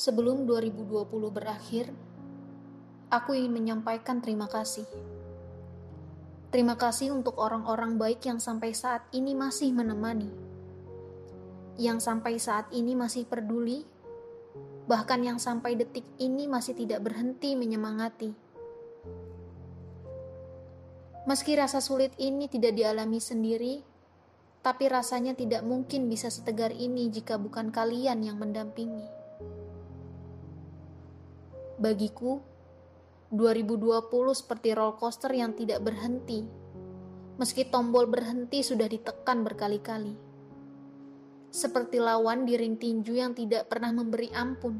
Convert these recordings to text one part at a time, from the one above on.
Sebelum 2020 berakhir, aku ingin menyampaikan terima kasih. Terima kasih untuk orang-orang baik yang sampai saat ini masih menemani, yang sampai saat ini masih peduli, bahkan yang sampai detik ini masih tidak berhenti menyemangati. Meski rasa sulit ini tidak dialami sendiri, tapi rasanya tidak mungkin bisa setegar ini jika bukan kalian yang mendampingi. Bagiku, 2020 seperti roller coaster yang tidak berhenti, meski tombol berhenti sudah ditekan berkali-kali. Seperti lawan di ring tinju yang tidak pernah memberi ampun,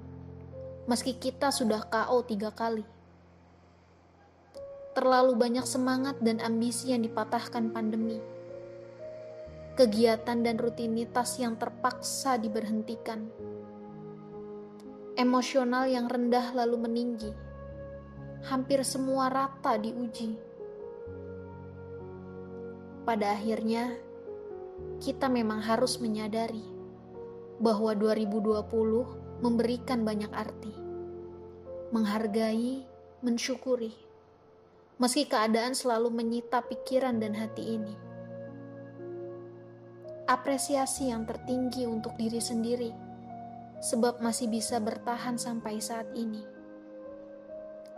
meski kita sudah KO tiga kali. Terlalu banyak semangat dan ambisi yang dipatahkan pandemi. Kegiatan dan rutinitas yang terpaksa diberhentikan emosional yang rendah lalu meninggi. Hampir semua rata diuji. Pada akhirnya, kita memang harus menyadari bahwa 2020 memberikan banyak arti. Menghargai, mensyukuri. Meski keadaan selalu menyita pikiran dan hati ini. Apresiasi yang tertinggi untuk diri sendiri sebab masih bisa bertahan sampai saat ini.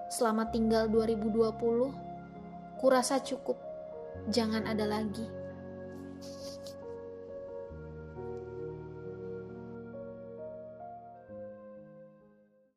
Selama tinggal 2020, kurasa cukup, jangan ada lagi.